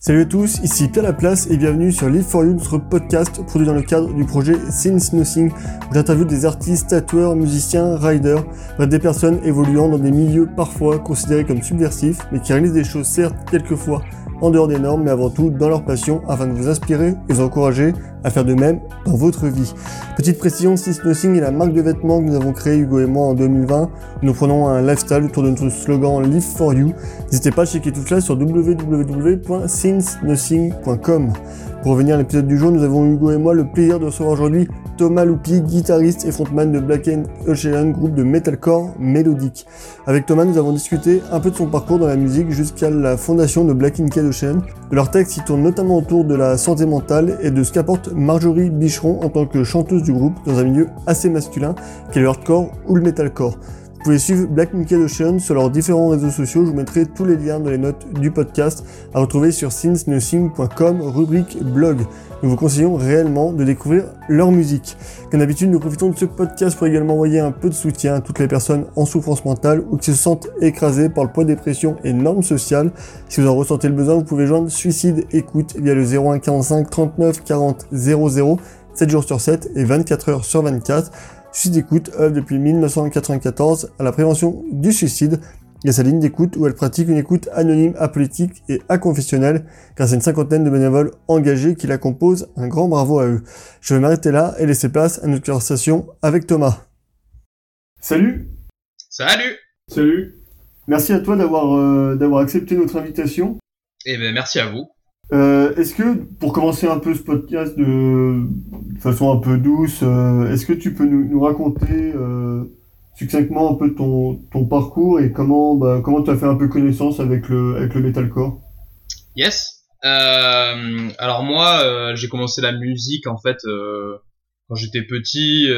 Salut à tous, ici Pierre Laplace et bienvenue sur Live for You, notre podcast produit dans le cadre du projet Since Nothing, où j'interviewe des artistes, tatoueurs, musiciens, riders, des personnes évoluant dans des milieux parfois considérés comme subversifs, mais qui réalisent des choses certes quelquefois en dehors des normes, mais avant tout dans leur passion, afin de vous inspirer et vous encourager à faire de même dans votre vie. Petite précision, Since Nothing est la marque de vêtements que nous avons créée, Hugo et moi, en 2020. Nous prenons un lifestyle autour de notre slogan Live for You. N'hésitez pas à checker tout cela sur www.sincenothing.com. Pour revenir à l'épisode du jour, nous avons Hugo et moi le plaisir de recevoir aujourd'hui Thomas Loupi, guitariste et frontman de Black Ocean, groupe de metalcore mélodique. Avec Thomas, nous avons discuté un peu de son parcours dans la musique jusqu'à la fondation de Black Ocean. De leurs textes qui tournent notamment autour de la santé mentale et de ce qu'apporte Marjorie Bicheron en tant que chanteuse du groupe dans un milieu assez masculin qu'est le hardcore ou le metalcore. Vous pouvez suivre Black Naked Ocean sur leurs différents réseaux sociaux. Je vous mettrai tous les liens dans les notes du podcast à retrouver sur sincenothing.com, rubrique blog. Nous vous conseillons réellement de découvrir leur musique. Comme d'habitude, nous profitons de ce podcast pour également envoyer un peu de soutien à toutes les personnes en souffrance mentale ou qui se sentent écrasées par le poids des pressions et normes sociales. Si vous en ressentez le besoin, vous pouvez joindre Suicide Écoute via le 0145 39 40 00 7 jours sur 7 et 24 heures sur 24. Suicide d'écoute œuvre depuis 1994 à la prévention du suicide et à sa ligne d'écoute où elle pratique une écoute anonyme, apolitique et aconfessionnelle grâce à une cinquantaine de bénévoles engagés qui la composent. Un grand bravo à eux. Je vais m'arrêter là et laisser place à notre conversation avec Thomas. Salut Salut Salut Merci à toi d'avoir euh, d'avoir accepté notre invitation. Eh ben merci à vous. Euh, est-ce que, pour commencer un peu ce podcast de, façon un peu douce, euh, est-ce que tu peux nous, nous raconter euh, succinctement un peu ton, ton parcours et comment, bah, comment tu as fait un peu connaissance avec le, avec le metalcore? Yes. Euh, alors moi, euh, j'ai commencé la musique en fait quand j'étais petit,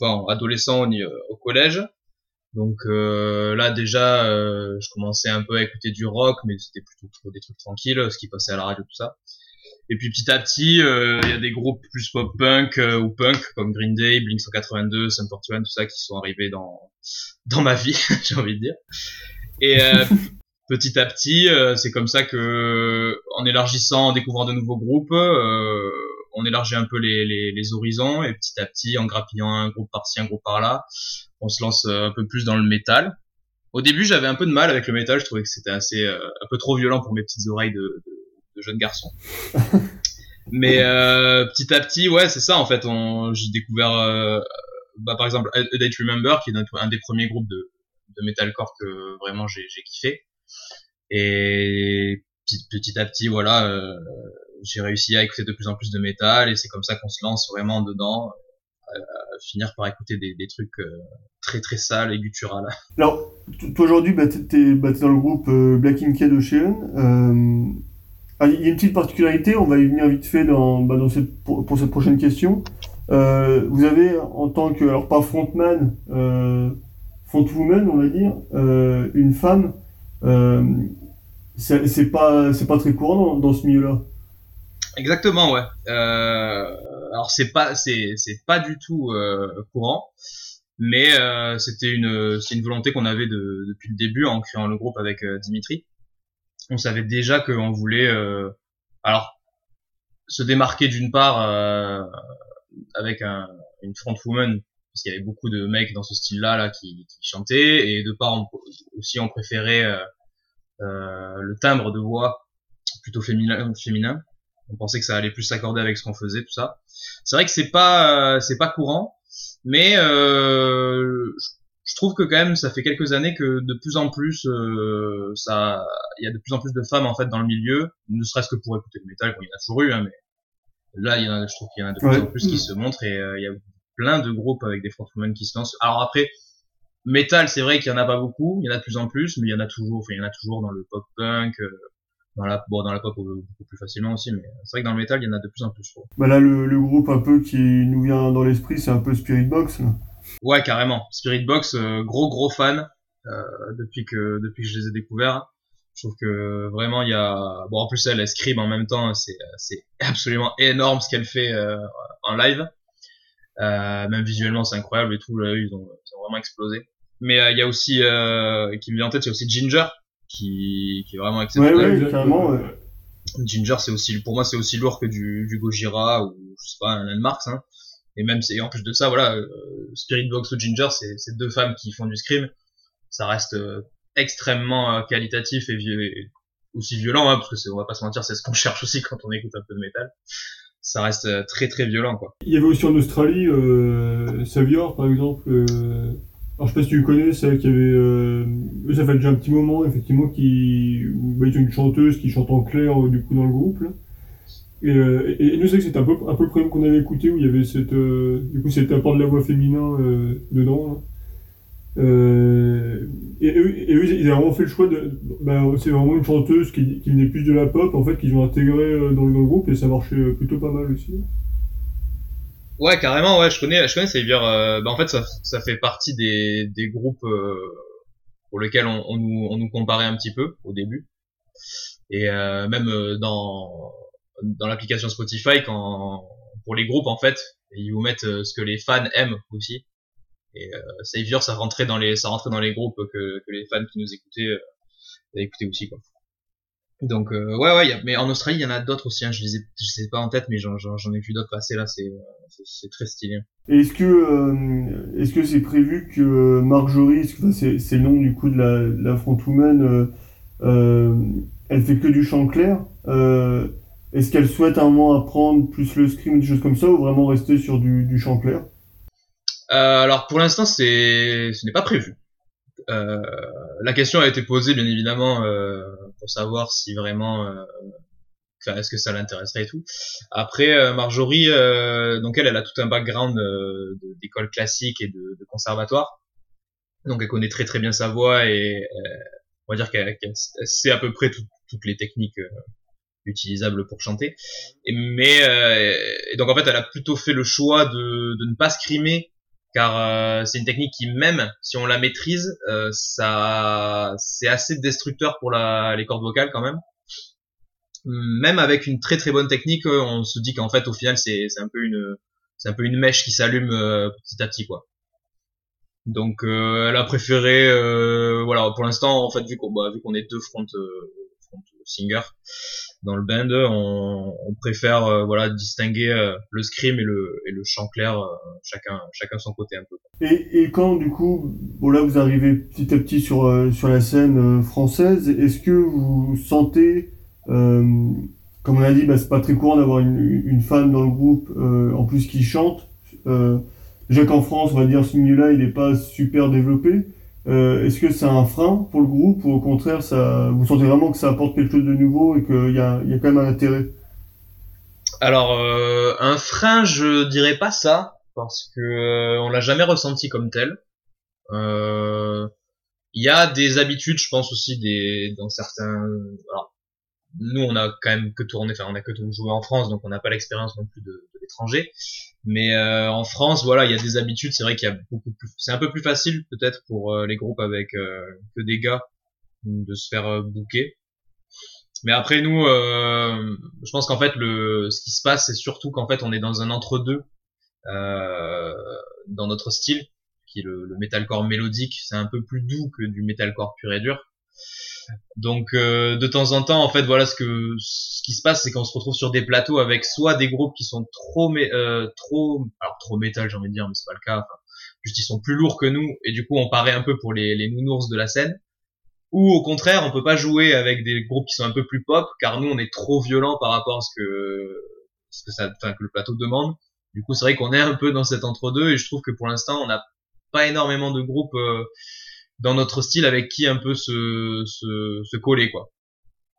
enfin adolescent au collège. Donc euh, là déjà, euh, je commençais un peu à écouter du rock, mais c'était plutôt des trucs tranquilles, ce qui passait à la radio, tout ça. Et puis petit à petit, euh, il y a des groupes plus pop-punk ou punk comme Green Day, Blink 182, Sum 41, tout ça qui sont arrivés dans dans ma vie, j'ai envie de dire. Et petit à petit, c'est comme ça que, en élargissant, en découvrant de nouveaux groupes, on élargit un peu les, les, les, horizons et petit à petit, en grappillant un groupe par-ci, un groupe par-là, on se lance euh, un peu plus dans le métal. Au début, j'avais un peu de mal avec le métal. Je trouvais que c'était assez euh, un peu trop violent pour mes petites oreilles de, de, de jeune garçon. Mais euh, petit à petit, ouais, c'est ça en fait. J'ai découvert, euh, bah, par exemple, A Date Remember, qui est un, des premiers groupes de, de metalcore que vraiment j'ai kiffé. Et petit, petit à petit, voilà, euh, j'ai réussi à écouter de plus en plus de métal et c'est comme ça qu'on se lance vraiment dedans finir par écouter des, trucs euh, très très sales et gutturales. Alors, toi aujourd'hui, bah, t'es bah, dans le groupe euh, Black Inked Ocean. Euh, ah, il y a une petite particularité, on va y venir vite fait dans, bah, dans cette, pour, cette prochaine question. Euh, vous avez en tant que, alors pas frontman, euh, frontwoman, on va dire, euh, une femme. Euh, c'est pas pas très courant dans ce milieu-là? Exactement, ouais. Euh, alors c'est pas c'est c'est pas du tout euh, courant, mais euh, c'était une c'est une volonté qu'on avait de, depuis le début en créant le groupe avec euh, Dimitri. On savait déjà qu'on voulait euh, alors se démarquer d'une part avec un, une frontwoman parce qu'il y avait beaucoup de mecs dans ce style-là là qui, qui chantaient et de part aussi on préférait le timbre de voix plutôt féminin féminin on pensait que ça allait plus s'accorder avec ce qu'on faisait, tout ça. C'est vrai que c'est pas euh, c'est pas courant, mais euh, je trouve que quand même ça fait quelques années que de plus en plus euh, ça il y a de plus en plus de femmes en fait dans le milieu, ne serait-ce que pour écouter le métal, il y en a toujours eu, hein, mais là il y en a, je trouve qu'il y en a de plus en plus qui se montrent et il y a plein de groupes avec des frontwomen qui se lancent. Alors après métal, c'est vrai qu'il y en a pas beaucoup, il y en a de plus en plus, mais il y en a toujours, enfin il y en a toujours dans le pop punk, dans la bon, dans la pop beaucoup plus facilement aussi mais c'est vrai que dans le métal il y en a de plus en plus je bah là le, le, groupe un peu qui nous vient dans l'esprit c'est un peu Spirit Box ouais carrément. Spirit Box euh, gros gros fan euh, depuis que depuis que je les ai découverts. Je trouve que vraiment il y a bon en plus elle elle scribe en même temps c'est c'est absolument énorme ce qu'elle fait euh, en live. Euh, même visuellement c'est incroyable et tout. Là ils ont, ils ont vraiment explosé. Mais euh, il y a aussi qui me vient en tête il y a aussi Ginger qui, qui est vraiment exceptionnel. Ouais, ouais, carrément. Ginger, c'est aussi, pour moi, c'est aussi lourd que du, du Gojira ou je sais pas un Landmarks. Hein. Et même, c'est en plus de ça, voilà, euh, Spirit Box ou Ginger, c'est deux femmes qui font du scream. Ça reste euh, extrêmement euh, qualitatif et, aussi violent, hein, parce que on va pas se mentir, c'est ce qu'on cherche aussi quand on écoute un peu de métal. Ça reste très très violent, quoi. Il y avait aussi en Australie Savior, par exemple. Alors je sais pas si tu connais, c'est qui avait, euh, ça fait déjà un petit moment effectivement qui, bah, ont une chanteuse qui chante en clair du coup dans le groupe. Là. Et, euh, et, nous c'est que c'était un peu un peu le qu'on avait écouté où il y avait cette, euh, du coup c'était apport de la voix féminin euh, dedans. Euh, et, et, eux ils avaient vraiment fait le choix de, bah, c'est vraiment une chanteuse qui, qui venait plus de la pop en fait qu'ils ont intégré dans, le groupe et ça marchait plutôt pas mal aussi. Ouais, carrément, ouais, je connais, je connais Savior. Euh, bah, en fait, ça, ça fait partie des, des groupes euh, pour lesquels on, nous, on nous comparait un petit peu au début. Et euh, même euh, dans, dans l'application Spotify, quand pour les groupes, en fait, ils vous mettent euh, ce que les fans aiment aussi. Et euh, Savior, ça rentrait dans les, ça rentrait dans les groupes que, que les fans qui nous écoutaient, euh, écoutaient aussi, quoi. Donc euh, ouais ouais, mais en Australie il y en a d'autres aussi. Hein, je les ai, je sais pas en tête, mais j'en ai vu d'autres passer là. C'est c'est très stylé. Est-ce que euh, est-ce que c'est prévu que Marjorie, c'est c'est le nom du coup de la, la frontwoman, euh, euh, elle fait que du chant clair. Euh, est-ce qu'elle souhaite un moment apprendre plus le scream, des choses comme ça, ou vraiment rester sur du, du chant clair? Alors pour l'instant c'est ce n'est pas prévu. Euh, la question a été posée bien évidemment euh, pour savoir si vraiment euh, est-ce que ça l'intéresserait et tout. Après Marjorie donc elle elle a tout un background d'école classique et de, de, conservatoire. Donc elle connaît très très bien sa voix et on va dire qu'elle sait à peu près toutes les techniques utilisables pour chanter. Mais et donc en fait elle a plutôt fait le choix de, de ne pas scrimer car euh, c'est une technique qui même si on la maîtrise, euh, ça c'est assez destructeur pour les cordes vocales quand même. Même avec une très très bonne technique, euh, on se dit qu'en fait au final c'est un peu une c'est un peu une mèche qui s'allume petit à petit quoi. Donc elle a préféré voilà pour l'instant en fait vu qu'on bah, vu qu'on est deux front front singers, dans le band, on, on préfère euh, voilà distinguer euh, le scream et le, et le chant clair, euh, chacun chacun son côté un peu. Et, et quand du coup, bon là vous arrivez petit à petit sur sur la scène française, est-ce que vous sentez comme on a dit, bah, c'est pas très courant d'avoir une, une, femme dans le groupe, en plus qui chante. déjà qu'en France, on va dire ce milieu-là, il n'est pas super développé. Euh, Est-ce que c'est un frein pour le groupe ou au contraire, ça, vous sentez vraiment que ça apporte quelque chose de nouveau et qu'il y a, y a quand même un intérêt? Alors, euh, un frein, je dirais pas ça parce que euh, on l'a jamais ressenti comme tel. Euh, il y a des habitudes, je pense aussi des dans certains. Alors, nous, on a quand même que tourné, enfin, on a que joué en France, donc on n'a pas l'expérience non plus de, de l'étranger. Mais euh, en France, voilà, il y a des habitudes. C'est vrai qu'il y a beaucoup plus. C'est un peu plus facile peut-être pour euh, les groupes avec euh, que des gars de se faire bouquer. Mais après nous, je pense qu'en fait le, ce qui se passe, c'est surtout qu'en fait on est dans un entre-deux dans notre style, qui est le, le metalcore mélodique. C'est un peu plus doux que du metalcore pur et dur. Donc euh, de temps en temps, en fait, voilà ce que ce qui se passe, c'est qu'on se retrouve sur des plateaux avec soit des groupes qui sont trop euh, trop alors trop métal, j'ai envie de dire, mais c'est pas le cas. Enfin, juste ils sont plus lourds que nous et du coup on paraît un peu pour les les nounours de la scène. Ou au contraire, on peut pas jouer avec des groupes qui sont un peu plus pop, car nous on est trop violent par rapport à ce que ce que ça, enfin que le plateau demande. Du coup, c'est vrai qu'on est un peu dans cet entre-deux et je trouve que pour l'instant on n'a pas énormément de groupes euh, dans notre style avec qui un peu se, se, se coller quoi.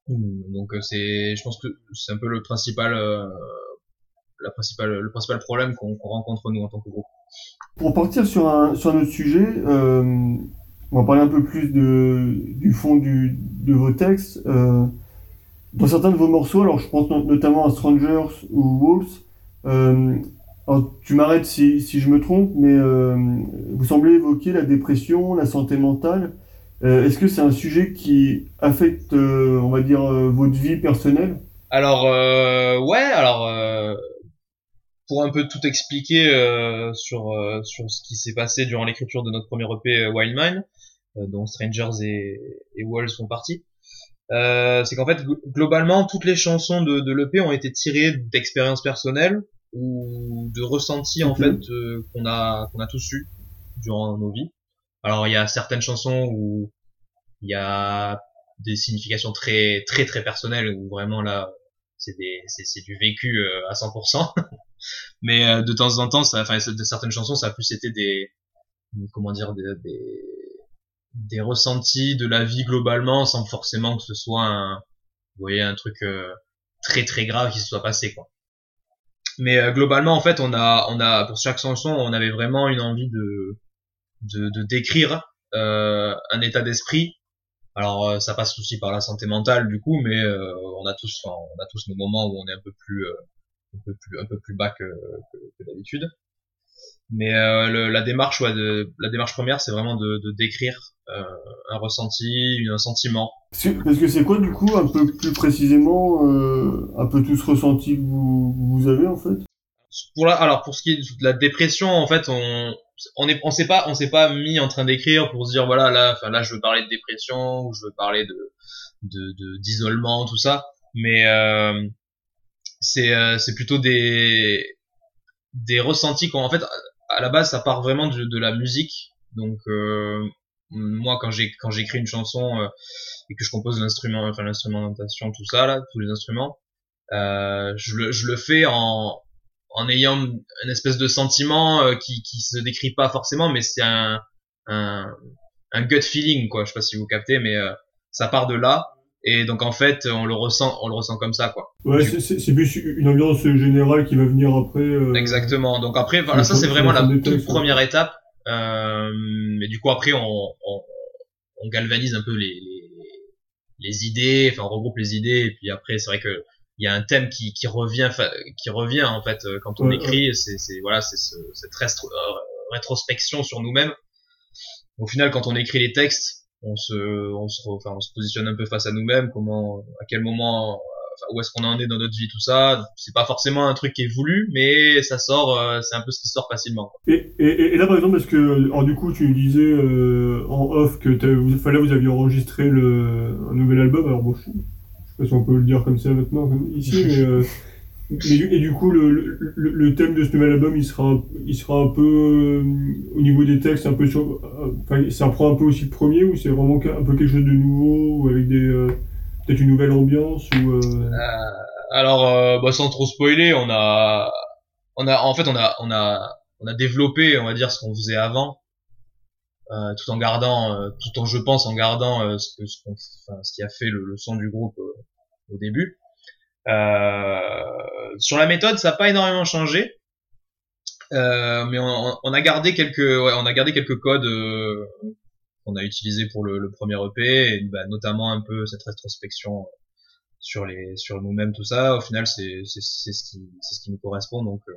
Donc euh, c'est, je pense que c'est un peu le principal, euh, la principale, le principal problème qu'on rencontre nous en tant que groupe. Pour partir sur un, sur un autre sujet, euh, on va parler un peu plus de, du fond du, de vos textes. Dans certains de vos morceaux, alors je pense notamment à Strangers ou Wolves, alors, tu m'arrêtes si, si je me trompe, mais euh, vous semblez évoquer la dépression, la santé mentale. Euh, Est-ce que c'est un sujet qui affecte, euh, on va dire, euh, votre vie personnelle? Alors, euh, ouais, alors, pour un peu tout expliquer sur, sur ce qui s'est passé durant l'écriture de notre premier EP Wild Mind, dont Strangers et, et Walls font partie. euh, c'est qu'en fait globalement toutes les chansons de, de l'EP ont été tirées d'expériences personnelles ou de ressentis en fait euh, qu'on a qu'on a tous eu durant nos vies. Alors il y a certaines chansons où il y a des significations très très très personnelles où vraiment là c'est des c'est du vécu euh, à 100%. Mais euh, de temps en temps, ça, enfin de certaines chansons, ça a plus été des comment dire des, des des ressentis de la vie globalement sans forcément que ce soit un vous voyez un truc très très grave qui se soit passé quoi mais euh, globalement, en fait, on a, on a pour chaque chanson, on avait vraiment une envie de, de, décrire euh, un état d'esprit. Alors, euh, ça passe aussi par la santé mentale, du coup, mais on a tous, on a tous nos moments où on est un peu plus, un peu plus, un peu plus bas que d'habitude. Mais le, la démarche, ouais, de, la démarche première, c'est vraiment de, de décrire un ressenti, un sentiment. Parce que c'est quoi du coup un peu plus précisément euh, un peu tout ce ressenti que vous, vous avez en fait? Pour la, alors pour ce qui est de la dépression en fait on on est on s'est pas on s'est pas mis en train d'écrire pour se dire voilà là enfin là je veux parler de dépression ou je veux parler de de d'isolement tout ça mais euh, c'est euh, c'est plutôt des des ressentis qu'on en fait à la base ça part vraiment de, de la musique. Donc euh, moi quand j'écris une chanson euh, et que je compose l'instrument enfin l'instrumentation tout ça là tous les instruments euh, je le je le fais en en ayant une espèce de sentiment euh, qui qui se décrit pas forcément mais c'est un, un un gut feeling quoi. Je sais pas si vous captez mais euh, ça part de là et donc en fait on le ressent on le ressent comme ça quoi. Ouais c'est plus une ambiance générale qui va venir après euh... exactement. Donc après voilà ça c'est vraiment la toute première étape. Euh, mais du coup après on, on, on galvanise un peu les, les, les, idées, enfin on regroupe les idées. Et puis après c'est vrai que il y a un thème qui, qui revient qui revient en fait euh, quand on écrit. c'est c'est voilà c'est ce, cette euh, rétrospection sur nous-mêmes. Au final quand on écrit les textes on se on se enfin on se positionne un peu face à nous-mêmes comment à quel moment où est-ce qu'on en est dans notre vie, tout ça. C'est pas forcément un truc qui est voulu, mais ça sort, euh, c'est un peu ce qui sort facilement. Et, et, et, là, par exemple, parce que, alors du coup, tu nous disais euh, en off que vous, enfin, là, vous aviez enregistré le, un nouvel album. Alors bon, je, je sais pas si on peut le dire comme ça maintenant, ici, mais, euh, mais et du coup, le, le, le, thème de ce nouvel album, il sera, il sera un peu euh, au niveau des textes, un peu sur, enfin, ça reprend un peu aussi le premier, ou c'est vraiment un peu quelque chose de nouveau, ou avec des Peut-être une nouvelle ambiance ou. Euh... Euh, alors, euh, bah, sans trop spoiler, on a, on a, en fait, on a, on a, on a développé, on va dire, ce qu'on faisait avant, euh, tout en gardant, euh, tout en, je pense, en gardant ce que, ce, qu'on, enfin, ce qui a fait le, le son du groupe au début. Sur la méthode, ça n'a pas énormément changé. Euh, mais on, on, a gardé quelques, ouais, on a gardé quelques codes euh, qu'on a utilisé pour le, le, premier EP, et bah, notamment un peu cette rétrospection sur les sur nous-mêmes tout ça. Au final, c'est ce qui c'est ce qui nous correspond, donc euh,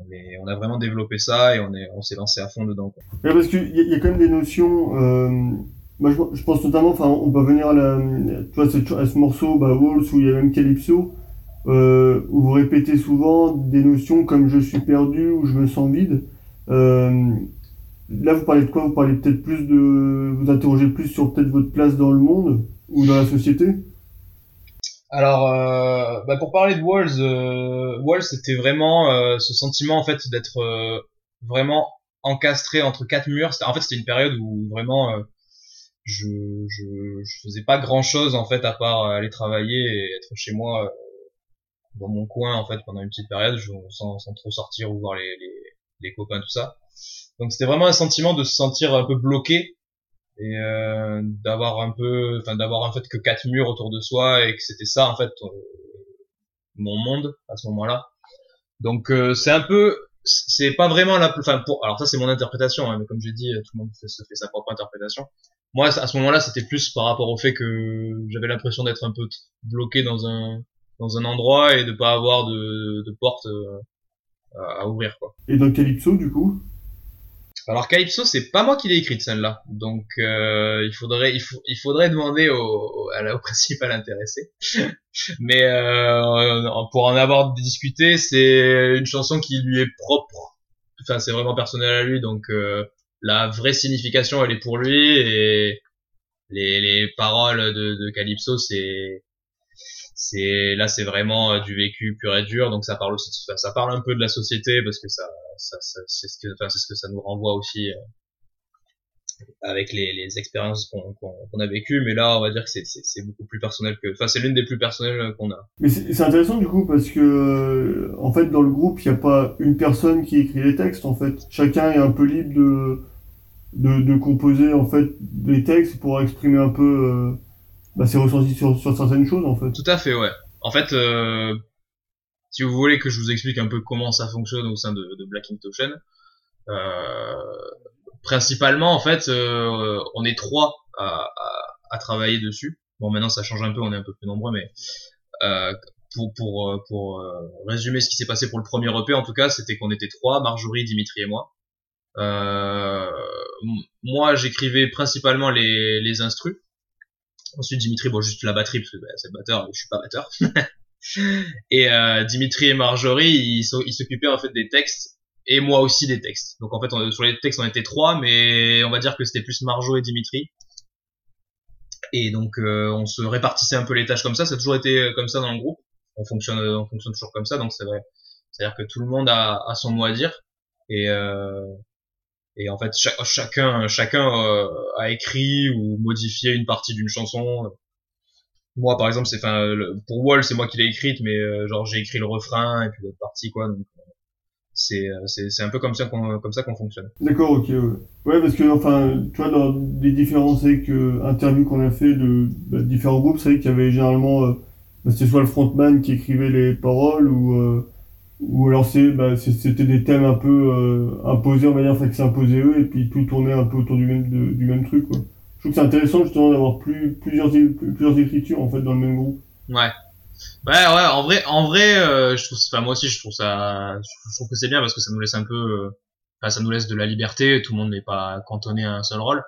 on, on a vraiment développé ça et on est on s'est lancé à fond dedans. Quoi. Parce qu'il y, y, a quand même des notions. Moi, je, je, pense notamment, enfin, on peut venir à, la, tu vois, à ce morceau, bah, Walls, où il y a même Calypso, euh, où vous répétez souvent des notions comme je suis perdu ou je me sens vide. Euh, Là, vous parlez de quoi? Vous parlez peut-être plus de. Vous interrogez plus sur peut-être votre place dans le monde ou dans la société? Alors, euh, bah pour parler de Walls, euh, Walls c'était vraiment euh, ce sentiment en fait d'être euh, vraiment encastré entre quatre murs. En fait, c'était une période où vraiment je, je, je faisais pas grand chose en fait à part aller travailler et être chez moi euh, dans mon coin en fait pendant une petite période, sans, sans trop sortir ou voir les, les, les copains tout ça. Donc c'était vraiment un sentiment de se sentir un peu bloqué et euh, d'avoir un peu, enfin d'avoir en fait que quatre murs autour de soi et que c'était ça en fait euh, mon monde à ce moment-là. Donc euh, c'est un peu, c'est pas vraiment la, enfin pour, alors ça c'est mon interprétation, hein, mais comme j'ai dit, tout le monde se fait sa propre interprétation. Moi à ce moment-là c'était plus par rapport au fait que j'avais l'impression d'être un peu bloqué dans un dans un endroit et de pas avoir de, de porte à ouvrir quoi. Et dans Calypso du coup? Alors Calypso, c'est pas moi qui l'ai écrite celle-là, donc euh, il faudrait il, faut, il faudrait demander au, au, à la, au principal intéressé. Mais euh, pour en avoir discuté, c'est une chanson qui lui est propre. Enfin, c'est vraiment personnel à lui, donc euh, la vraie signification, elle est pour lui et les, les paroles de, Calypso, c'est c'est là c'est vraiment euh, du vécu pur et dur. Donc ça parle aussi ça, parle un peu de la société parce que ça, ça, ça c'est ce que enfin c'est ce que ça nous renvoie aussi euh, avec les, les expériences qu'on qu'on a vécues mais là on va dire que c'est beaucoup plus personnel que enfin c'est l'une des plus personnelles qu'on a mais c'est intéressant du coup parce que euh, en fait dans le groupe il n'y a pas une personne qui écrit les textes en fait chacun est un peu libre de de, de composer en fait des textes pour exprimer un peu bah, c'est ressenti sur, sur certaines choses en fait. Tout à fait, ouais. En fait, euh, si vous voulez que je vous explique un peu comment ça fonctionne au sein de, de Black Ink Ocean, euh, principalement en fait, euh, on est trois à, à, à, travailler dessus. Bon, maintenant ça change un peu, on est un peu plus nombreux, mais euh, pour pour euh, pour euh, résumer ce qui s'est passé pour le premier EP, en tout cas, c'était qu'on était trois, Marjorie, Dimitri et moi. moi, j'écrivais principalement les les instrus Ensuite, Dimitri, bon, juste la batterie, parce que bah, c'est batteur, je suis pas batteur. et euh, Dimitri et Marjorie, ils s'occupaient en fait des textes, et moi aussi des textes. Donc en fait, sur les textes, on était trois, mais on va dire que c'était plus Marjo et Dimitri. Et donc, euh, on se répartissait un peu les tâches comme ça. Ça a toujours été comme ça dans le groupe. On fonctionne, on fonctionne toujours comme ça, donc c'est vrai. C'est-à-dire que tout le monde a, a son mot à dire. Et, euh, et en fait chacun chacun euh, a écrit ou modifié une partie d'une chanson moi par exemple c'est pour Wall c'est moi qui l'ai écrite mais euh, genre j'ai écrit le refrain et puis l'autre partie quoi euh, c'est c'est c'est un peu comme ça qu'on comme ça qu'on fonctionne d'accord ok ouais. ouais. parce que enfin tu vois dans les différents que interviews qu'on a fait de bah, différents groupes c'est vrai qu'il y avait généralement euh, bah, c'était soit le frontman qui écrivait les paroles ou ou alors c'est bah, c'était des thèmes un peu euh, imposés on va dire que c'est imposé eux et puis tout tournait un peu autour du même du même truc quoi je trouve que c'est intéressant justement d'avoir plus plusieurs plusieurs écritures en fait dans le même groupe ouais ouais ouais en vrai en vrai euh, je trouve enfin moi aussi je trouve ça je trouve que c'est bien parce que ça nous laisse un peu euh, enfin ça nous laisse de la liberté tout le monde n'est pas cantonné à un seul rôle.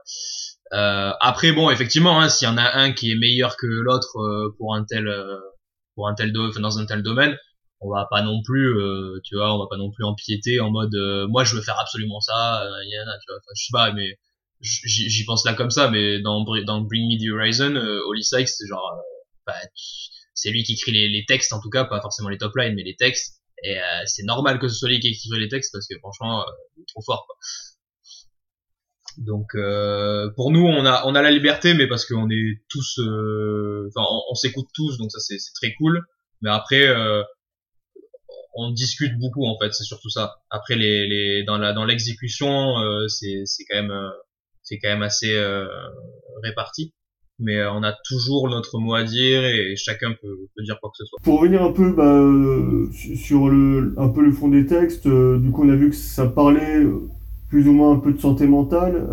Euh, après bon effectivement hein, s'il y en a un qui est meilleur que l'autre euh, pour un tel pour un tel do dans un tel domaine on va pas non plus euh, tu vois on va pas non plus empiéter en mode euh, moi je veux faire absolument ça euh, y a, tu vois enfin, je sais pas mais j'y pense là comme ça mais dans dans Bring Me the Horizon euh, Holly Sykes c'est genre bah, c'est lui qui écrit les, textes en tout cas pas forcément les top lines mais les textes et c'est normal que ce soit lui qui écrive les textes parce que franchement il est trop fort donc pour nous on a on a la liberté mais parce qu'on est tous enfin on, on s'écoute tous donc ça c'est très cool mais après on discute beaucoup en fait, c'est surtout ça. Après les, les dans la dans l'exécution, euh, c'est c'est quand même euh, c'est quand même assez euh, réparti. Mais euh, on a toujours notre mot à dire et chacun peut, peut dire quoi que ce soit. Pour revenir un peu bah, sur le un peu le fond des textes, du coup on a vu que ça parlait plus ou moins un peu de santé mentale.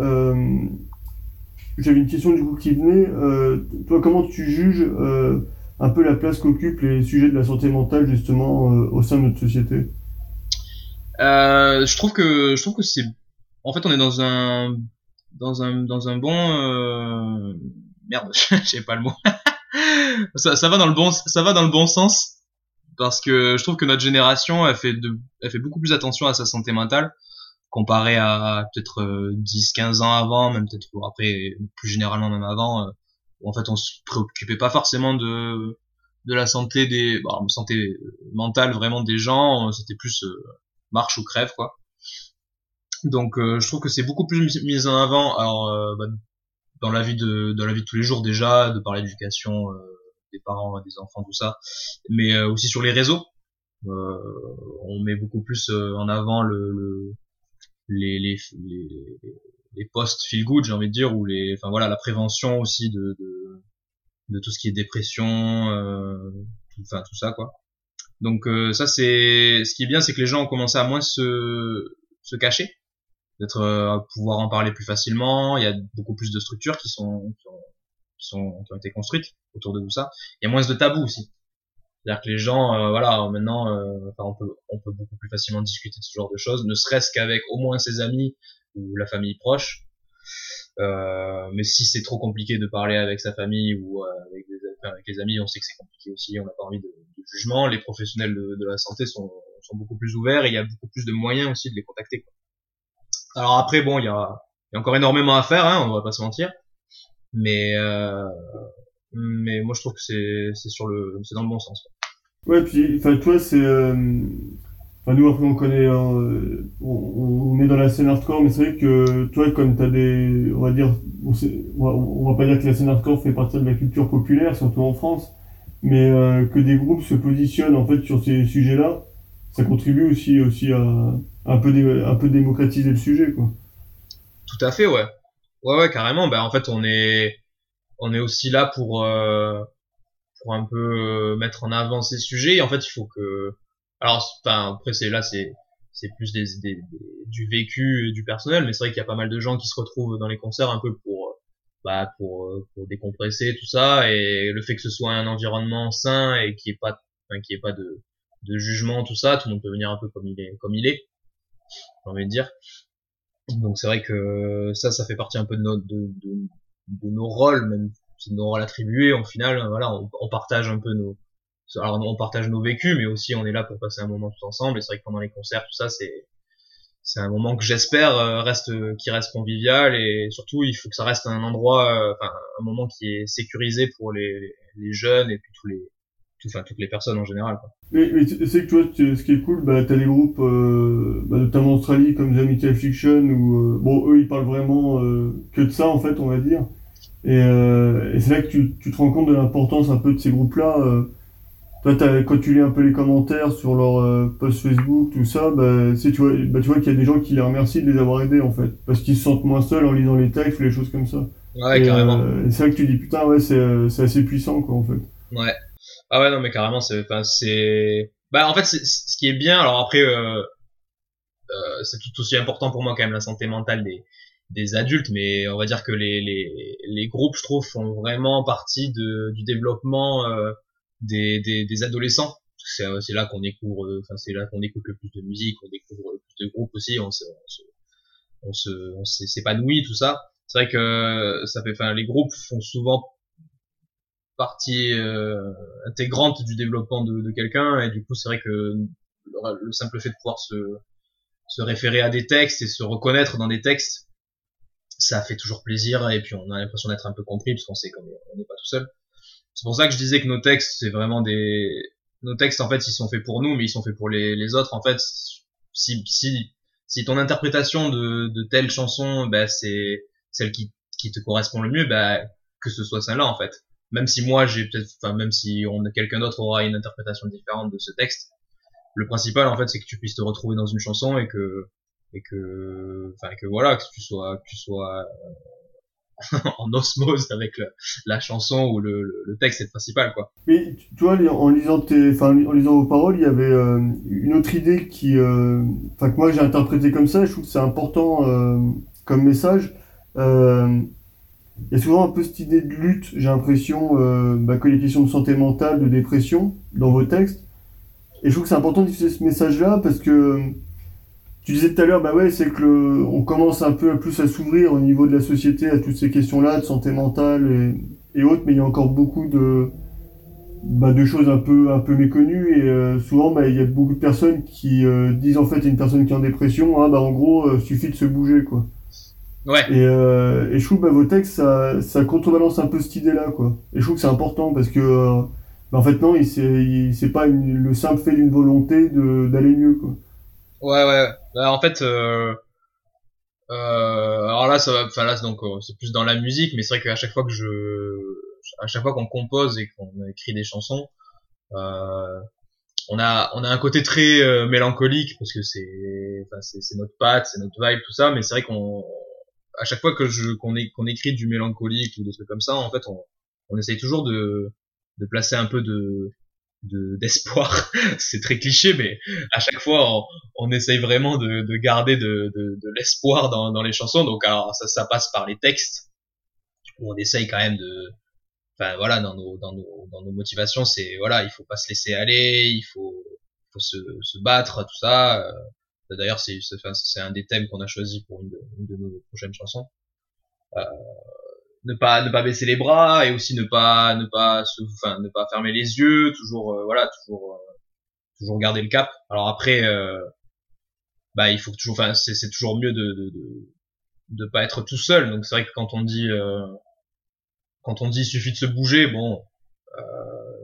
J'avais une question du coup qui venait. toi comment tu juges un peu la place qu'occupent les sujets de la santé mentale justement euh, au sein de notre société? Euh, Je trouve que je trouve que c'est en fait on est dans un dans un dans un bon euh... merde j'ai pas le mot. Ça, ça va dans le bon ça va dans le bon sens parce que je trouve que notre génération elle fait beaucoup plus attention à sa santé mentale comparé à peut-être 10 euh, 15 ans avant même peut-être après plus généralement même avant euh, en fait on se préoccupait pas forcément de la santé des bah, santé mentale vraiment des gens c'était plus euh, marche ou crève quoi. Donc euh, je trouve que c'est beaucoup plus mis en avant alors euh, bah, dans la vie de dans la vie de tous les jours déjà de par l'éducation des parents des enfants tout ça. Mais aussi sur les réseaux. On met beaucoup plus en avant le, le les, les, les, les post feel good j'ai envie de dire ou les enfin voilà la prévention aussi de de, de tout ce qui est dépression euh, tout, enfin tout ça quoi. Donc euh, ça c'est ce qui est bien c'est que les gens ont commencé à moins se se cacher d'être euh, pouvoir en parler plus facilement il y a beaucoup plus de structures qui sont qui, qui sont qui ont été construites autour de tout ça il y a moins de tabous aussi c'est-à-dire que les gens, euh, voilà, maintenant, euh, enfin, on peut, on peut beaucoup plus facilement discuter de ce genre de choses, ne serait-ce qu'avec au moins ses amis ou la famille proche. Euh, mais si c'est trop compliqué de parler avec sa famille ou euh, avec, des, avec les amis, on sait que c'est compliqué aussi, on n'a pas envie de, de, jugement. Les professionnels de, de, la santé sont, sont beaucoup plus ouverts et il y a beaucoup plus de moyens aussi de les contacter. Quoi. Alors après, bon, il y a, y a, encore énormément à faire, hein, on va pas se mentir. mais mais moi je trouve que c'est c'est sur le c'est dans le bon sens. Ouais, puis enfin toi c'est Enfin, nous, après, on connaît, euh, on, est dans la scène hardcore, mais c'est vrai que toi, comme t'as des, on va dire, on, on, va pas dire que la scène hardcore fait partie de la culture populaire, surtout en France, mais euh, que des groupes se positionnent en fait sur ces sujets-là, ça contribue aussi aussi à un peu un peu démocratiser le sujet, quoi. Tout à fait, ouais. Ouais, ouais, carrément. Ben, en fait, on est, on est aussi là pour, euh, pour un peu mettre en avant ces sujets. Et en fait, il faut que alors, enfin, après, c'est là, c'est c'est plus des, des, du vécu du personnel, mais c'est vrai qu'il y a pas mal de gens qui se retrouvent dans les concerts un peu pour bah pour pour décompresser tout ça et le fait que ce soit un environnement sain et n'y ait pas enfin, qu'il ait pas de de jugement tout ça, tout le monde peut venir un peu comme il est comme il est, j'ai envie de dire. Donc c'est vrai que ça, ça fait partie un peu de nos de, de, nos rôles, même c'est nos rôles attribués. Au final, voilà, on, on partage un peu nos alors on partage nos vécus, mais aussi on est là pour passer un moment tout ensemble. Et c'est vrai que pendant les concerts, tout ça, c'est c'est un moment que j'espère euh, reste qui reste convivial et surtout il faut que ça reste un endroit, euh, enfin un moment qui est sécurisé pour les, les jeunes et puis tous les enfin toutes les personnes en général. Quoi. Mais, mais tu sais que toi, ce qui est cool, bah, t'as des groupes, euh, bah, notamment en Australie, comme The Mythical Fiction, où, bon, eux, ils parlent vraiment que de ça, en fait, on va dire. Et, et c'est là que tu, tu te rends compte de l'importance un peu de ces groupes-là. Toi, quand tu lis un peu les commentaires sur leur euh, post Facebook, tout ça, bah, tu vois, bah, tu vois qu'il y a des gens qui les remercient de les avoir aidés, en fait. Parce qu'ils se sentent moins seuls en lisant les textes les choses comme ça. Ouais, carrément. Euh, c'est là que tu dis, putain, ouais, c'est, euh, c'est assez puissant, quoi, en fait. Ouais. Ah ouais, non, mais carrément, c'est, enfin, c'est, bah, en fait, ce qui est bien, alors après, euh, euh, c'est tout aussi important pour moi, quand même, la santé mentale des, des adultes, mais on va dire que les, les, les groupes, je trouve, font vraiment partie de, du développement, euh, des, des, des adolescents. C'est, c'est là qu'on découvre, enfin c'est là qu'on écoute le plus de musique, on découvre le plus de groupes aussi, on se, on se, on s'épanouit tout ça. C'est vrai que ça fait, enfin les groupes font souvent partie euh, intégrante du développement de, de quelqu'un et du coup c'est vrai que le, simple fait de pouvoir se, se référer à des textes et se reconnaître dans des textes ça fait toujours plaisir et puis on a l'impression d'être un peu compris parce qu'on sait qu'on n'est pas tout seul c'est pour ça que je disais que nos textes, c'est vraiment des, nos textes, en fait, ils sont faits pour nous, mais ils sont faits pour les, les autres. En fait, si, si, si ton interprétation de, de telle chanson, bah, c'est celle qui, qui te correspond le mieux, bah, que ce soit celle-là, en fait. Même si moi, j'ai peut-être, enfin, même si on, quelqu'un d'autre aura une interprétation différente de ce texte, le principal, en fait, c'est que tu puisses te retrouver dans une chanson et que, et que, enfin, que voilà, que tu sois, que tu sois en osmose avec la chanson ou le, le, texte est principal quoi. Mais tu vois en lisant tes enfin en lisant vos paroles, il y avait euh, une autre idée qui euh, enfin que moi j'ai interprété comme ça, je trouve que c'est important euh, comme message. Il y a souvent un peu cette idée de lutte, j'ai l'impression bah, que les questions de santé mentale, de dépression dans vos textes. Et je trouve que c'est important d'utiliser ce message-là parce que tu disais tout à l'heure, bah ouais, c'est que on commence un peu plus à s'ouvrir au niveau de la société à toutes ces questions-là de santé mentale et, autres, mais il y a encore beaucoup de, bah, de choses un peu, méconnues et euh, souvent, bah, il y a beaucoup de personnes qui euh, disent en fait, une personne qui est en dépression, hein, bah en gros, euh, suffit de se bouger, quoi. Ouais. Et, et je trouve, bah, vos textes, ça, ça contrebalance un peu cette idée-là, quoi. Et je trouve que c'est important parce que, bah, en fait, non, c'est pas le simple fait d'une volonté de d'aller mieux, quoi. Ouais, ouais. Bah, en fait, euh, euh, alors là, ça va, enfin là, donc euh, c'est plus dans la musique, mais c'est vrai qu'à chaque fois que je, à chaque fois qu'on compose et qu'on écrit des chansons, euh, on a, on a un côté très euh, mélancolique parce que c'est, enfin c'est notre patte, c'est notre vibe, tout ça, mais c'est vrai qu'on, à chaque fois que je qu'on écrit du mélancolique ou des trucs comme ça, en fait, on, on essaye toujours de, de placer un peu de d'espoir. c'est très cliché, mais à chaque fois, on, on essaye vraiment de, de garder de, de, de l'espoir dans, dans les chansons. Donc, alors, ça, ça passe par les textes, où on essaye quand même de, enfin voilà, dans nos, dans nos, dans nos motivations, c'est voilà, il faut pas se laisser aller, il faut, faut se, se battre, tout ça. D'ailleurs, c'est, un des thèmes qu'on a choisi pour une de, nos prochaines chansons. Euh, ne pas ne pas baisser les bras et aussi ne pas ne pas se, enfin ne pas fermer les yeux toujours euh, voilà toujours euh, toujours garder le cap alors après euh, bah il faut toujours enfin c'est toujours mieux de, de de de pas être tout seul donc c'est vrai que quand on dit quand on dit suffit de se bouger, bon,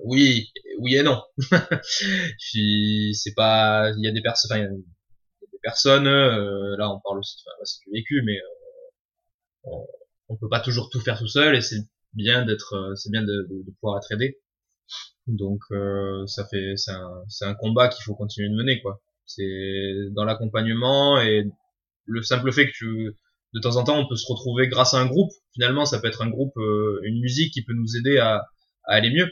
oui, oui et non. c'est pas, il y a des personnes, personnes, euh, là on parle aussi, enfin, c'est du vécu, mais euh, on, on, peut pas toujours tout faire tout seul et c'est bien d'être, c'est bien de, de, pouvoir être aidé. Donc ça fait, c'est un, un combat qu'il faut continuer de mener quoi. C'est dans l'accompagnement et le simple fait que tu, de temps en temps, on peut se retrouver grâce à un groupe. Finalement, ça peut être un groupe, euh, une musique qui peut nous aider à, à aller mieux.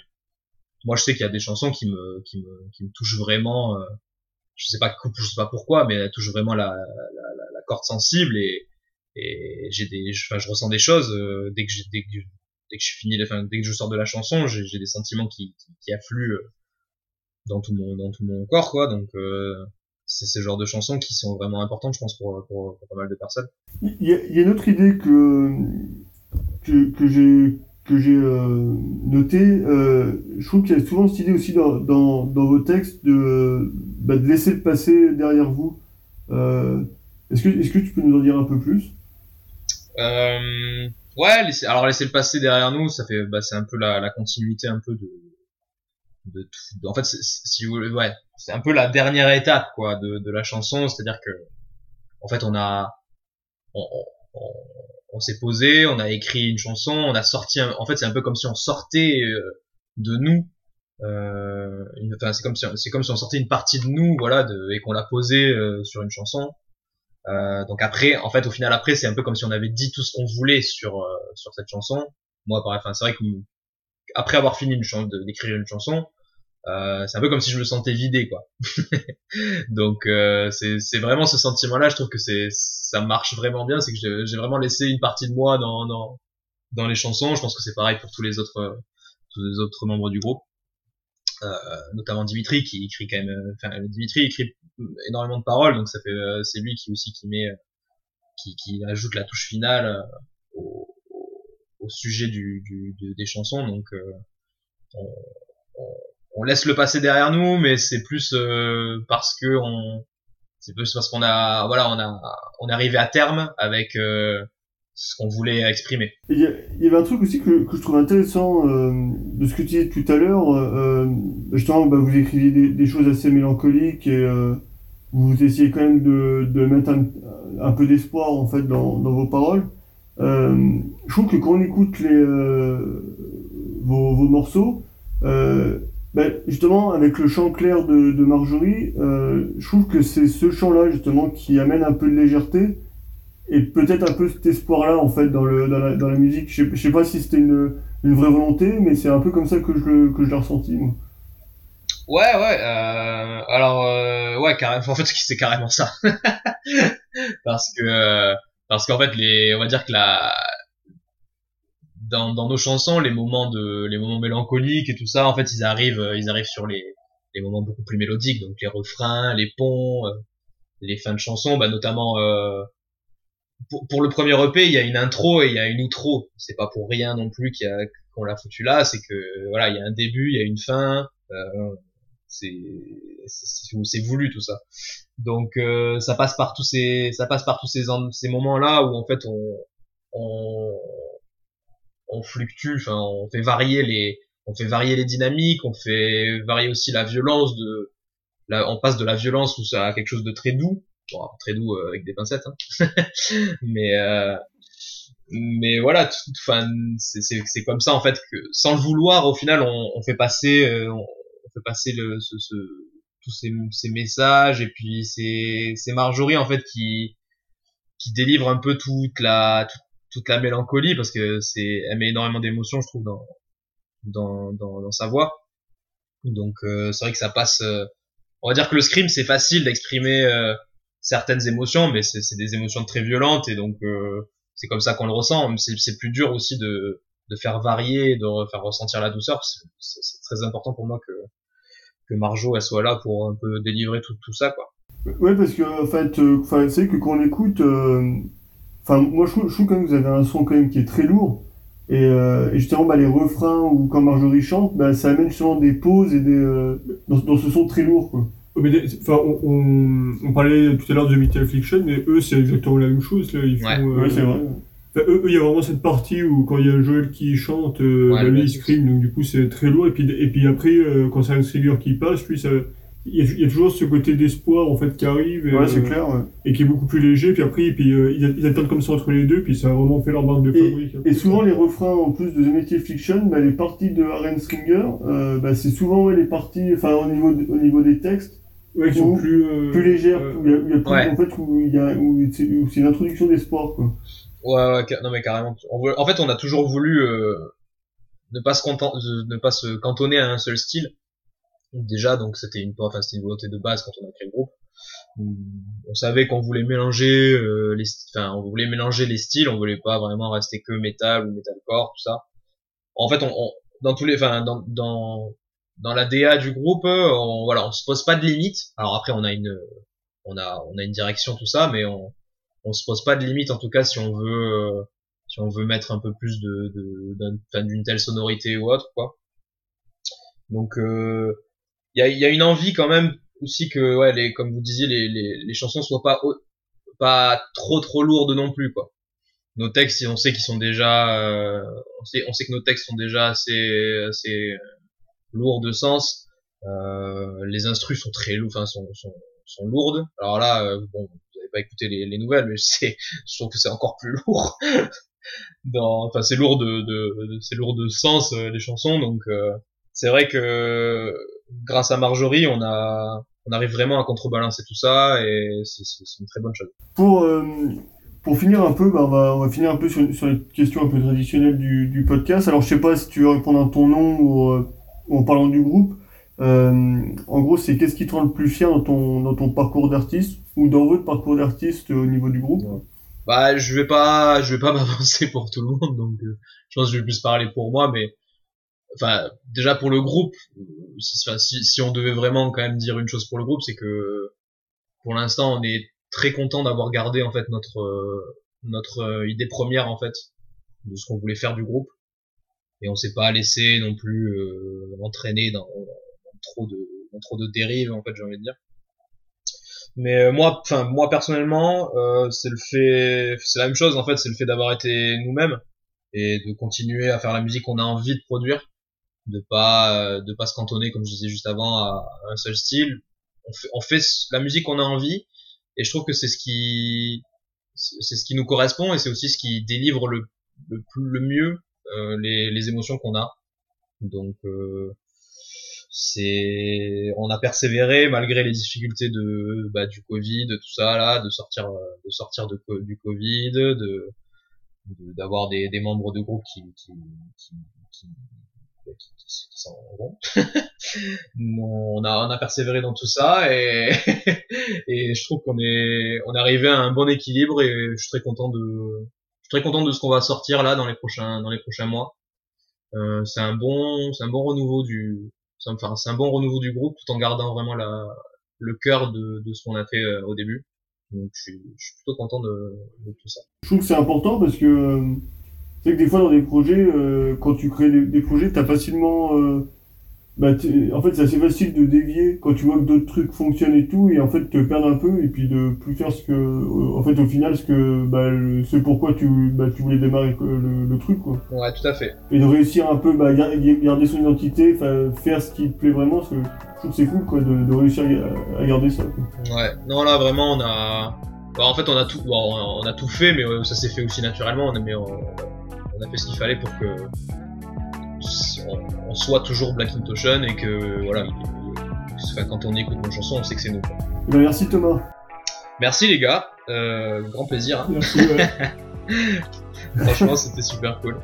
Moi, je sais qu'il y a des chansons qui me, qui me, qui me touchent vraiment. Euh, je sais pas, je sais pas pourquoi, mais elles touchent vraiment la, la, la, corde sensible et, et j'ai des, enfin, je ressens des choses euh, dès que que, dès que je finis, enfin, dès que je sors de la chanson, j'ai des sentiments qui, qui, affluent dans tout mon, dans tout mon corps, quoi. Donc, c'est ce genre de chansons qui sont vraiment importantes, je pense, pour, pour, pas mal de personnes. Il y, a, une autre idée que, que, que j'ai que j'ai euh, noté, euh, je trouve qu'il y a souvent cette idée aussi dans, dans, dans vos textes de, bah, de laisser le passé derrière vous. Euh, est-ce que, est-ce que tu peux nous en dire un peu plus? Euh, Ouais, laisser, alors laisser le passé derrière nous, ça fait, bah, c'est un peu la, la continuité un peu de, de tout. En fait, si vous ouais, c'est un peu la dernière étape quoi de, de la chanson, c'est-à-dire que en fait on a on, on s'est posé, on a écrit une chanson, on a sorti. en fait, c'est un peu comme si on sortait euh, de nous. Euh, enfin, c'est comme si c'est comme si on sortait une partie de nous, voilà, de, et qu'on l'a posé euh, sur une chanson. Euh, donc après, en fait, au final, après, c'est un peu comme si on avait dit tout ce qu'on voulait sur euh, sur cette chanson. Moi, pareil, enfin, c'est vrai que après avoir fini une d'écrire une chanson, euh, c'est un peu comme si je me sentais vidé quoi. Donc euh, c'est vraiment ce sentiment-là, je trouve que c'est ça marche vraiment bien, c'est que j'ai vraiment laissé une partie de moi dans dans dans les chansons. Je pense que c'est pareil pour tous les autres tous les autres membres du groupe. Euh, notamment Dimitri qui écrit quand même enfin Dimitri écrit énormément de paroles donc ça fait c'est lui qui aussi qui met qui, qui ajoute la touche finale au, au sujet du, du, des chansons donc on, on, on laisse le passé derrière nous, mais c'est plus euh, parce que on, c'est plus parce qu'on a, voilà, on a, on est arrivé à terme avec euh, ce qu'on voulait exprimer. Il y, avait un truc aussi que, que je trouve intéressant euh, de ce que tu disais tout à l'heure. Euh, justement, bah, vous écriviez des, des, choses assez mélancoliques et vous essayez quand même de, de mettre un, un peu d'espoir en fait dans, dans vos paroles. je trouve que quand on écoute les vos, vos morceaux, euh, ben, justement, avec le chant clair de, de Marjorie, euh, je trouve que c'est ce chant-là, justement, qui amène un peu de légèreté et peut-être un peu cet espoir-là, en fait, dans, le, dans, la, dans la musique. Je sais, sais pas si c'était une, une vraie volonté, mais c'est un peu comme ça que je, que je l'ai ressenti, moi. Ouais, ouais. Euh, alors, euh, ouais, carrément. En fait, c'est carrément ça. parce que, parce qu'en fait, les, on va dire que la, dans, dans nos chansons, les moments de, les moments mélancoliques et tout ça, en fait, ils arrivent, euh, ils arrivent sur les, les moments beaucoup plus mélodiques, donc les refrains, les ponts, euh, les fins de chansons, bah notamment euh, pour, pour, le premier EP, il y a une intro et il y a une outro. C'est pas pour rien non plus qu'on l'a foutu là, c'est que voilà, il y a un début, il y a une fin. Euh, c'est c'est voulu tout ça. Donc euh, ça passe par tous ces ça passe par tous ces ces moments là où en fait on on, on fluctue, enfin on fait varier les on fait varier les dynamiques, on fait varier aussi la violence de là on passe de la violence où ça a quelque chose de très doux, très doux euh, avec des pincettes hein. mais euh, mais voilà enfin c'est comme ça en fait que sans le vouloir au final on, fait passer euh, on, fait passer le ce, tous ces, messages et puis c'est c'est Marjorie en fait qui qui délivre un peu toute la la mélancolie parce que c'est elle met énormément d'émotions je trouve dans dans, dans, dans sa voix. Donc euh, c'est vrai que ça passe euh, on va dire que le scream c'est facile d'exprimer euh, certaines émotions mais c'est des émotions très violentes et donc c'est comme ça qu'on le ressent. C'est plus dur aussi de de faire varier de faire ressentir la douceur. C'est très important pour moi que que Marjo elle soit là pour un peu délivrer tout, tout ça quoi. Ouais parce que en fait enfin c'est que quand on écoute Enfin, moi, je trouve, je trouve, quand même que vous avez un son quand même qui est très lourd. Et, euh, et justement, bah, les refrains ou quand Marjorie chante, bah, ça amène justement des pauses et des, euh, dans, dans, ce son très lourd. Quoi. Mais enfin, on, on, on, parlait tout à l'heure de Metal Affliction, mais eux, c'est exactement la même chose. Là. Ils font, ouais. Euh, c'est vrai. Enfin, eux, eux, il y a vraiment cette partie où quand il y a Joël qui chante, euh, Ouais, bah, lui il scream, donc du coup c'est très lourd. Et puis, et puis après, euh, quand c'est un Trigger qui passe, lui, ça, il y, a, il y a toujours ce côté d'espoir en fait qui arrive. et, Ouais, c'est euh, clair. ouais. Et qui est beaucoup plus léger. Puis après, puis, euh, ils, ils alternent comme ça entre les deux, puis ça a vraiment fait leur marque de fabrique. Et souvent les refrains en plus de The Metal Fiction, bah, les parties de Aaron Stringer, euh, bah, c'est souvent ouais, les parties, enfin au niveau de- au niveau des textes, Ouais, qui sont ou- plus. euh, plus légères, euh, où il y a, où il y a plus, Ouais. en fait où il y a où c'est où c'est l'introduction des sports quoi. Ouais, ouais, non mais carrément. On veut- en fait, on a toujours voulu euh, ne pas se content, ne pas se cantonner à un seul style. Déjà, donc c'était une, enfin c'était une volonté de base quand on a créé le groupe. On savait qu'on voulait mélanger euh, les, enfin on voulait mélanger les styles. On voulait pas vraiment rester que métal ou metalcore, tout ça. En fait, on, dans tous les, enfin dans dans dans la DA du groupe, on, voilà, on se pose pas de limites. Alors après, on a une, on a on a une direction tout ça, mais on on se pose pas de limite en tout cas si on veut euh, si on veut mettre un peu plus de de- d'une telle sonorité ou autre quoi donc il y, a, y a une envie quand même aussi que ouais les comme vous disiez les les, les chansons soient pas pas trop trop lourdes non plus quoi. Nos textes on sait qu'ils sont déjà euh, on sait on sait que nos textes sont déjà assez assez euh, lourds de sens. Euh, les instrus sont très lourds enfin sont, sont sont lourdes. Alors là euh, bon vous avez pas écouté les, les nouvelles mais c'est je trouve que c'est encore plus lourd. Dans enfin c'est lourd de, de, de- c'est lourd de sens euh, les chansons donc c'est vrai que grâce à Marjorie on a on arrive vraiment à contrebalancer tout ça et c'est une très bonne chose Pour euh, pour finir un peu, bah, on va on va finir un peu sur, sur les questions un peu traditionnelles du, du podcast. Alors je sais pas si tu veux répondre en ton nom ou, euh, ou en parlant du groupe. Euh, en gros, c'est qu'est-ce qui te rend le plus fier dans ton dans ton parcours d'artiste ou dans votre parcours d'artiste euh, au niveau du groupe? bah je vais pas je vais pas m'avancer pour tout le monde donc euh, je pense que je vais plus parler pour moi mais enfin déjà pour le groupe si, si, on devait vraiment quand même dire une chose pour le groupe c'est que pour l'instant on est très content d'avoir gardé en fait notre euh, notre euh, idée première en fait de ce qu'on voulait faire du groupe. Et on s'est pas laissé non plus euh, entraîner dans, dans trop de dans trop de dérives en fait j'ai envie de dire. Mais euh, moi enfin moi personnellement c'est le fait c'est la même chose en fait c'est le fait d'avoir été nous-mêmes et de continuer à faire la musique qu'on a envie de produire de pas euh, de pas se cantonner comme je disais juste avant à, un seul style. On fait, on fait la musique qu'on a envie et je trouve que c'est ce qui c'est ce qui nous correspond et c'est aussi ce qui délivre le le, plus, le mieux euh, les, les émotions qu'on a. Donc euh, c'est on a persévéré malgré les difficultés de bah, du Covid de tout ça là de sortir de sortir de du Covid de de- d'avoir des, des membres de groupe qui qui qui, qui, on a on a persévéré dans tout ça et et je trouve qu'on est on est arrivé à un bon équilibre et je suis très content de je suis très content de ce qu'on va sortir là dans les prochains dans les prochains mois. Euh, c'est un bon c'est un bon renouveau du enfin c'est un bon renouveau du groupe tout en gardant vraiment la le cœur de, de ce qu'on a fait euh, au début. Donc je suis, je suis plutôt content de, de tout ça. Je trouve que c'est important parce que euh, c'est que des fois dans des projets, euh, quand tu crées des, des projets, t'as facilement, euh, bah, en fait c'est assez facile de dévier quand tu vois que d'autres trucs fonctionnent et tout et en fait te perdre un peu et puis de plus faire ce que, euh, en fait au final ce que, bah, le- ce pourquoi tu, bah, tu voulais démarrer euh, le, le truc quoi. ouais tout à fait Et de réussir un peu, bah, gar- garder son identité, faire ce qui te plaît vraiment, parce que je trouve que c'est cool quoi de, de réussir à, à garder ça. Quoi. Ouais, non là vraiment on a, bah, en fait on a tout, bon, on a tout fait, mais euh, ça s'est fait aussi naturellement. Mais on, on a fait ce qu'il fallait pour que on, on soit toujours Black Ocean et que voilà, quand on écoute nos chansons, on sait que c'est nous. quoi. Ben, merci Thomas. Merci les gars, euh, grand plaisir. hein. Merci. ouais. Franchement, c'était super cool.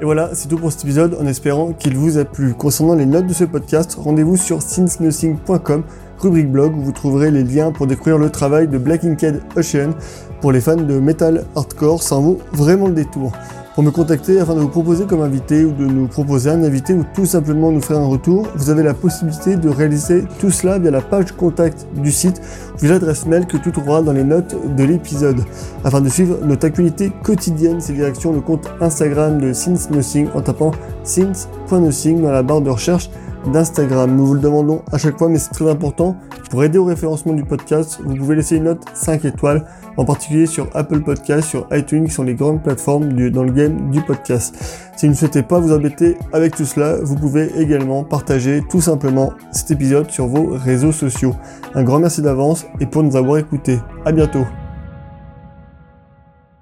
Et voilà, c'est tout pour cet épisode en espérant qu'il vous a plu. Concernant les notes de ce podcast, rendez-vous sur since-nothing.com, rubrique blog, où vous trouverez les liens pour découvrir le travail de Black Inked Ocean. Pour les fans de metal hardcore, ça en vaut vraiment le détour. Pour me contacter afin de vous proposer comme invité ou de nous proposer un invité ou tout simplement nous faire un retour, vous avez la possibilité de réaliser tout cela via la page contact du site ou via l'adresse mail que tu trouveras dans les notes de l'épisode. Afin de suivre notre actualité quotidienne, c'est direction le compte Instagram de Since Nothing en tapant since.nothing dans la barre de recherche d'Instagram. Nous vous le demandons à chaque fois, mais c'est très important. Pour aider au référencement du podcast, vous pouvez laisser une note 5 étoiles en particulier sur Apple Podcast, sur iTunes, qui sont les grandes plateformes dans le game du podcast. Si vous ne souhaitez pas vous embêter avec tout cela, vous pouvez également partager tout simplement cet épisode sur vos réseaux sociaux. Un grand merci d'avance et pour nous avoir écoutés. À bientôt.